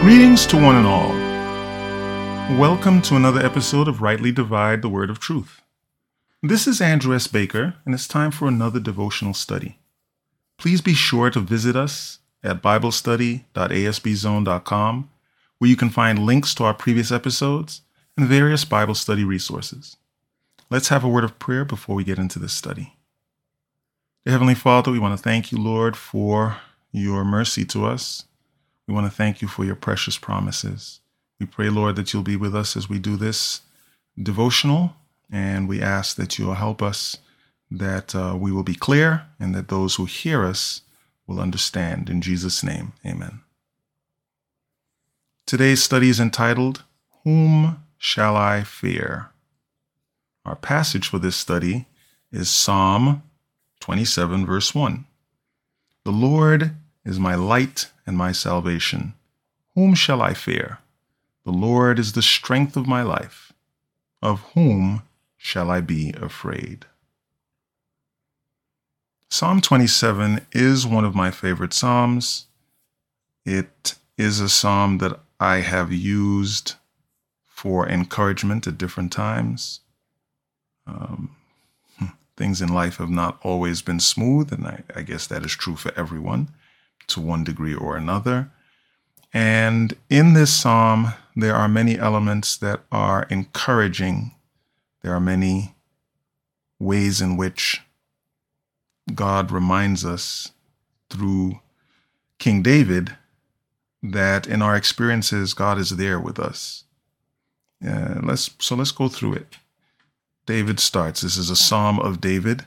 Greetings to one and all. Welcome to another episode of Rightly Divide the Word of Truth. This is Andrew S. Baker, and it's time for another devotional study. Please be sure to visit us at BibleStudy.asbzone.com, where you can find links to our previous episodes and various Bible study resources. Let's have a word of prayer before we get into this study. Heavenly Father, we want to thank you, Lord, for your mercy to us we want to thank you for your precious promises. We pray, Lord, that you'll be with us as we do this devotional, and we ask that you'll help us, that uh, we will be clear, and that those who hear us will understand. In Jesus' name, amen. Today's study is entitled, Whom Shall I Fear? Our passage for this study is Psalm 27, verse 1. The Lord is my light and my salvation. Whom shall I fear? The Lord is the strength of my life. Of whom shall I be afraid? Psalm 27 is one of my favorite Psalms. It is a Psalm that I have used for encouragement at different times. Um, things in life have not always been smooth, and I, I guess that is true for everyone to one degree or another. And in this psalm, there are many elements that are encouraging. There are many ways in which God reminds us through King David that in our experiences, God is there with us. Uh, let's so let's go through it. David starts. This is a psalm of David.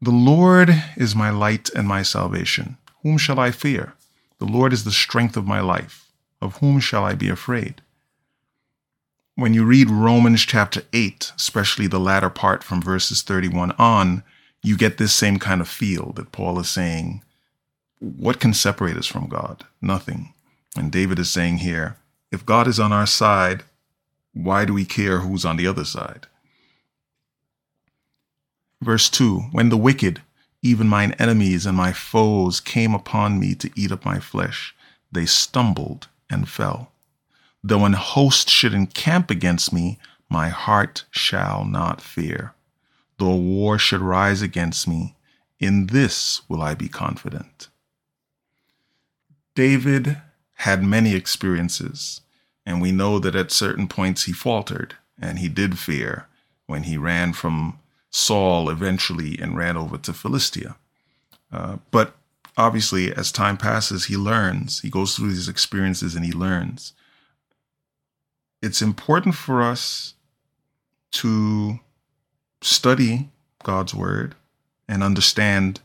The Lord is my light and my salvation. Whom shall I fear? The Lord is the strength of my life. Of whom shall I be afraid? When you read Romans chapter 8, especially the latter part from verses 31 on, you get this same kind of feel that Paul is saying, What can separate us from God? Nothing. And David is saying here, if God is on our side, why do we care who's on the other side? Verse 2 When the wicked, even mine enemies and my foes came upon me to eat up my flesh. They stumbled and fell. Though an host should encamp against me, my heart shall not fear. Though war should rise against me, in this will I be confident. David had many experiences, and we know that at certain points he faltered and he did fear when he ran from Saul eventually and ran over to Philistia. Uh, but obviously, as time passes, he learns. He goes through these experiences and he learns. It's important for us to study God's word and understand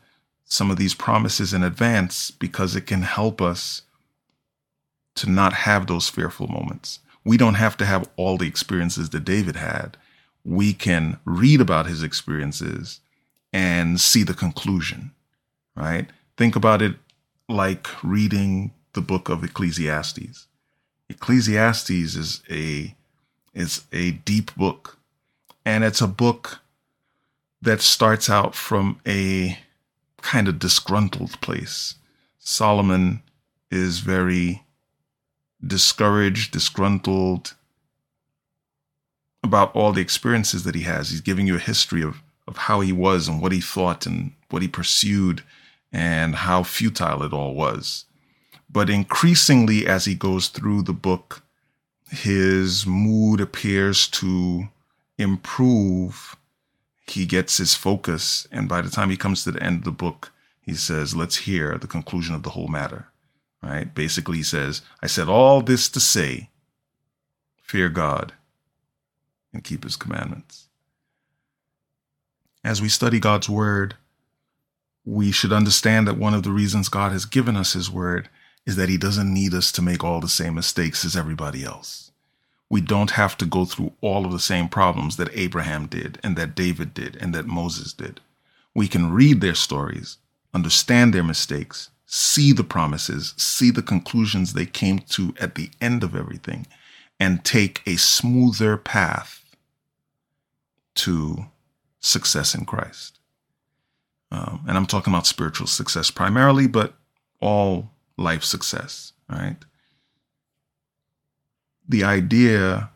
some of these promises in advance because it can help us to not have those fearful moments. We don't have to have all the experiences that David had we can read about his experiences and see the conclusion, right? Think about it like reading the book of Ecclesiastes. Ecclesiastes is a is a deep book and it's a book that starts out from a kind of disgruntled place. Solomon is very discouraged, disgruntled, about all the experiences that he has. He's giving you a history of, of how he was and what he thought and what he pursued and how futile it all was. But increasingly, as he goes through the book, his mood appears to improve. He gets his focus. And by the time he comes to the end of the book, he says, Let's hear the conclusion of the whole matter. Right? Basically, he says, I said all this to say, fear God and keep his commandments. As we study God's word, we should understand that one of the reasons God has given us his word is that he doesn't need us to make all the same mistakes as everybody else. We don't have to go through all of the same problems that Abraham did and that David did and that Moses did. We can read their stories, understand their mistakes, see the promises, see the conclusions they came to at the end of everything, and take a smoother path to success in Christ. Um, and I'm talking about spiritual success primarily, but all life success, right? The idea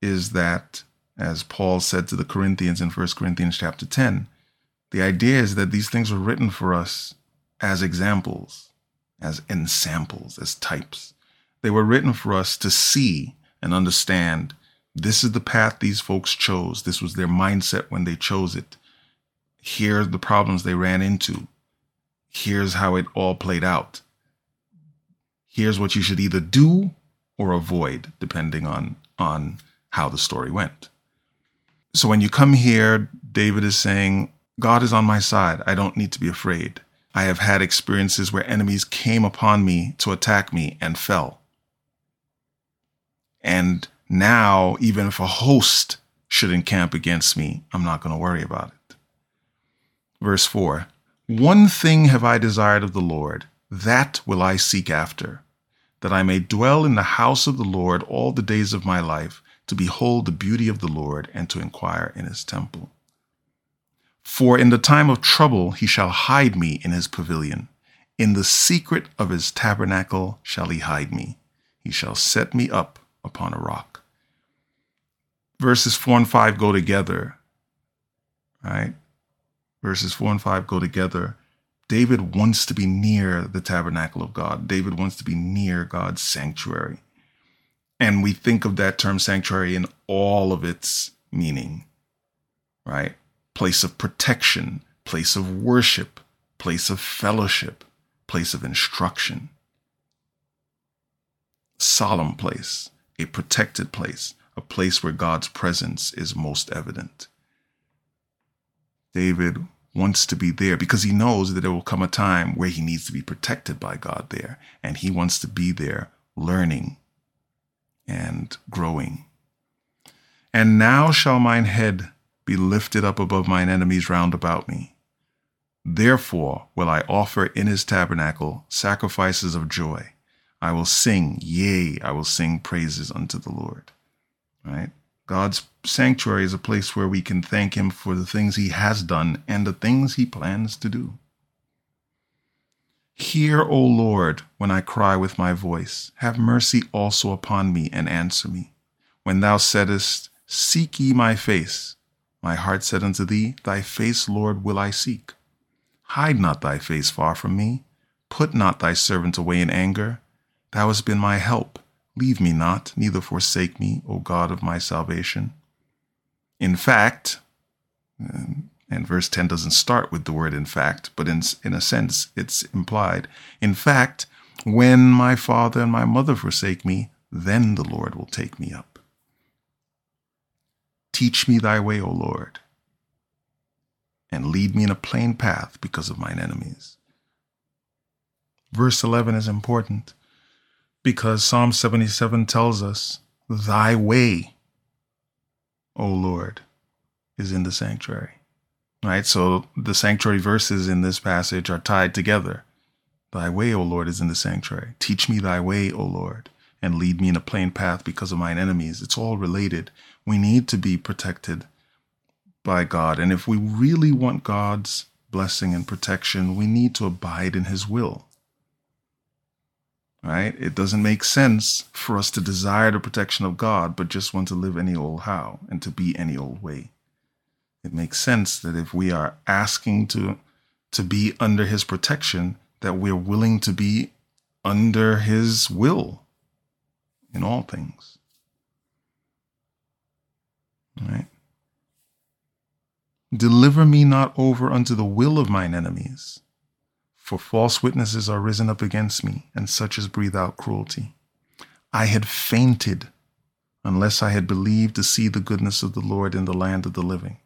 is that, as Paul said to the Corinthians in 1 Corinthians chapter 10, the idea is that these things were written for us as examples, as ensamples, as types. They were written for us to see and understand this is the path these folks chose. This was their mindset when they chose it. Here are the problems they ran into. Here's how it all played out. Here's what you should either do or avoid, depending on, on how the story went. So when you come here, David is saying, God is on my side. I don't need to be afraid. I have had experiences where enemies came upon me to attack me and fell. And now, even if a host should encamp against me, I'm not going to worry about it. Verse 4 One thing have I desired of the Lord, that will I seek after, that I may dwell in the house of the Lord all the days of my life, to behold the beauty of the Lord and to inquire in his temple. For in the time of trouble he shall hide me in his pavilion. In the secret of his tabernacle shall he hide me. He shall set me up upon a rock. Verses 4 and 5 go together, right? Verses 4 and 5 go together. David wants to be near the tabernacle of God. David wants to be near God's sanctuary. And we think of that term sanctuary in all of its meaning, right? place of protection, place of worship, place of fellowship, place of instruction. Solemn place, a protected place, a place where God's presence is most evident. David wants to be there because he knows that there will come a time where he needs to be protected by God there, and he wants to be there learning and growing. And now shall mine head be lifted up above mine enemies round about me. Therefore will I offer in his tabernacle sacrifices of joy. I will sing, yea, I will sing praises unto the Lord. Right? God's sanctuary is a place where we can thank him for the things he has done and the things he plans to do. Hear, O Lord, when I cry with my voice. Have mercy also upon me and answer me. When thou saidest, Seek ye my face, my heart said unto thee, Thy face, Lord, will I seek. Hide not thy face far from me. Put not thy servant away in anger. Thou hast been my help. Leave me not, neither forsake me, O God of my salvation. In fact, um, and verse 10 doesn't start with the word in fact, but in, in a sense it's implied. In fact, when my father and my mother forsake me, then the Lord will take me up. Teach me thy way, O Lord, and lead me in a plain path because of mine enemies. Verse 11 is important because Psalm 77 tells us, Thy way, O Lord, is in the sanctuary. Right? So the sanctuary verses in this passage are tied together. Thy way, O Lord, is in the sanctuary. Teach me thy way, O Lord, and lead me in a plain path because of mine enemies. It's all related. We need to be protected by God. And if we really want God's blessing and protection, we need to abide in his will. Right? It doesn't make sense for us to desire the protection of God, but just want to live any old how and to be any old way. It makes sense that if we are asking to, to be under his protection, that we're willing to be under his will in all things. Right? Deliver me not over unto the will of mine enemies, for false witnesses are risen up against me, and such as breathe out cruelty. I had fainted unless I had believed to see the goodness of the Lord in the land of the living.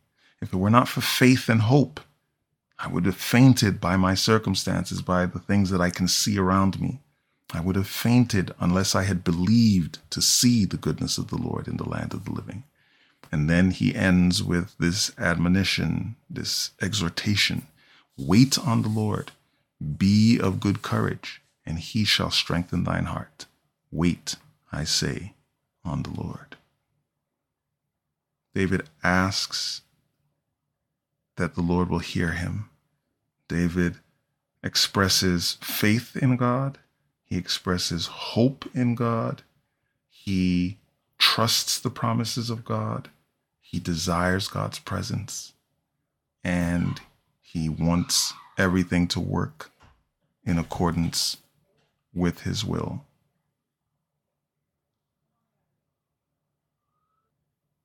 If it were not for faith and hope, I would have fainted by my circumstances, by the things that I can see around me. I would have fainted unless I had believed to see the goodness of the Lord in the land of the living. And then he ends with this admonition, this exhortation Wait on the Lord, be of good courage, and he shall strengthen thine heart. Wait, I say, on the Lord. David asks that the Lord will hear him. David expresses faith in God. He expresses hope in God. He trusts the promises of God. He desires God's presence. And he wants everything to work in accordance with his will.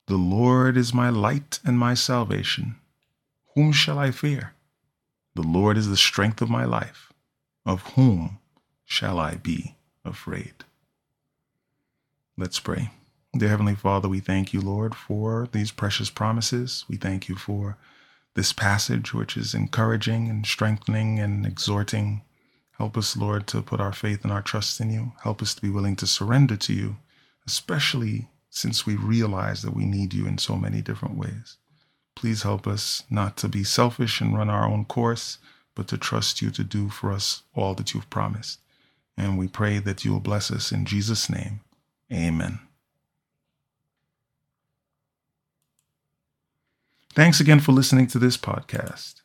The Lord is my light and my salvation. Whom shall I fear? The Lord is the strength of my life. Of whom shall I be afraid? Let's pray. Dear Heavenly Father, we thank you, Lord, for these precious promises. We thank you for this passage, which is encouraging and strengthening and exhorting. Help us, Lord, to put our faith and our trust in you. Help us to be willing to surrender to you, especially since we realize that we need you in so many different ways. Please help us not to be selfish and run our own course, but to trust you to do for us all that you've promised. And we pray that you will bless us in Jesus' name. Amen. Thanks again for listening to this podcast.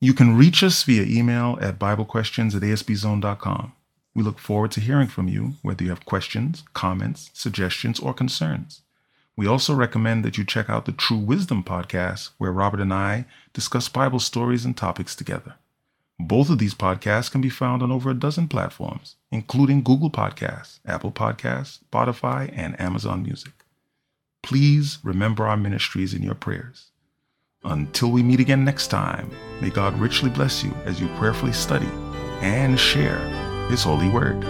You can reach us via email at BibleQuestions at ASBZone.com. We look forward to hearing from you, whether you have questions, comments, suggestions, or concerns. We also recommend that you check out the True Wisdom podcast, where Robert and I discuss Bible stories and topics together. Both of these podcasts can be found on over a dozen platforms, including Google Podcasts, Apple Podcasts, Spotify, and Amazon Music. Please remember our ministries in your prayers. Until we meet again next time, may God richly bless you as you prayerfully study and share His holy word.